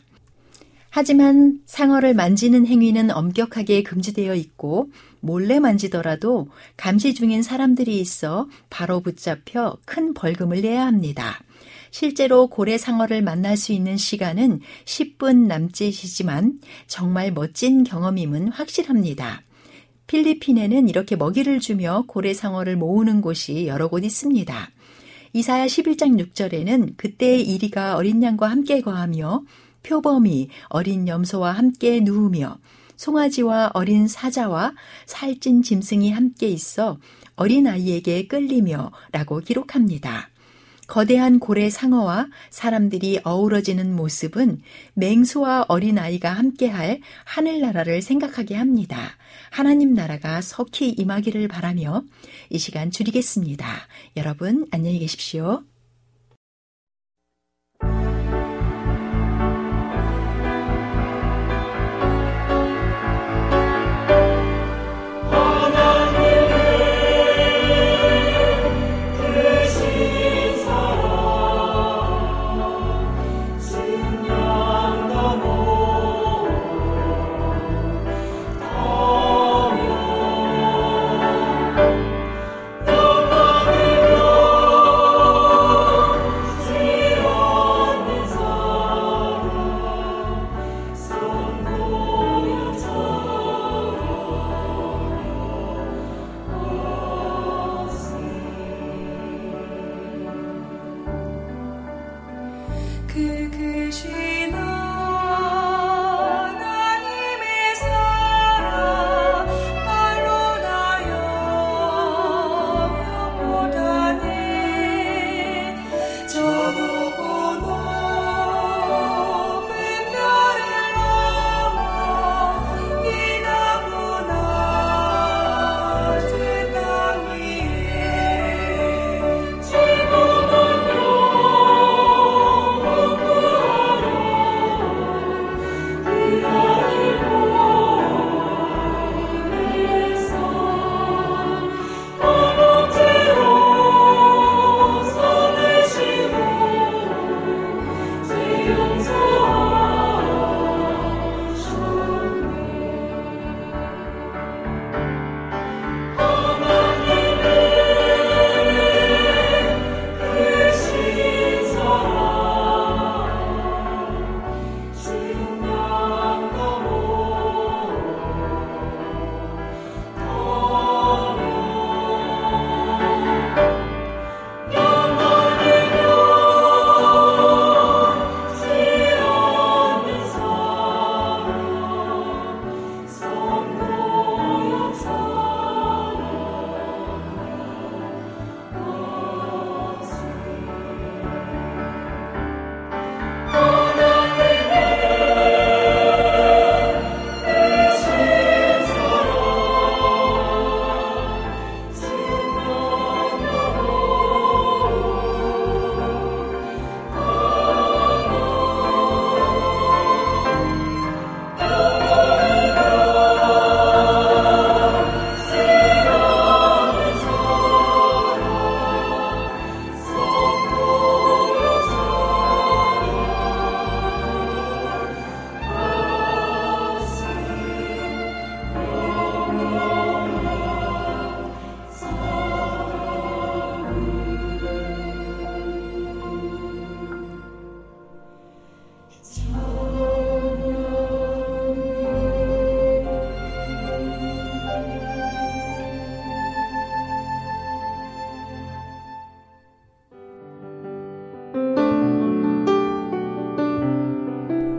하지만 상어를 만지는 행위는 엄격하게 금지되어 있고 몰래 만지더라도 감시 중인 사람들이 있어 바로 붙잡혀 큰 벌금을 내야 합니다. 실제로 고래 상어를 만날 수 있는 시간은 10분 남짓이지만 정말 멋진 경험임은 확실합니다. 필리핀에는 이렇게 먹이를 주며 고래 상어를 모으는 곳이 여러 곳 있습니다. 이사야 11장 6절에는 그때의 이리가 어린 양과 함께 거하며 표범이 어린 염소와 함께 누우며 송아지와 어린 사자와 살찐 짐승이 함께 있어 어린 아이에게 끌리며 라고 기록합니다. 거대한 고래 상어와 사람들이 어우러지는 모습은 맹수와 어린 아이가 함께할 하늘나라를 생각하게 합니다. 하나님 나라가 석히 임하기를 바라며 이 시간 줄이겠습니다. 여러분 안녕히 계십시오.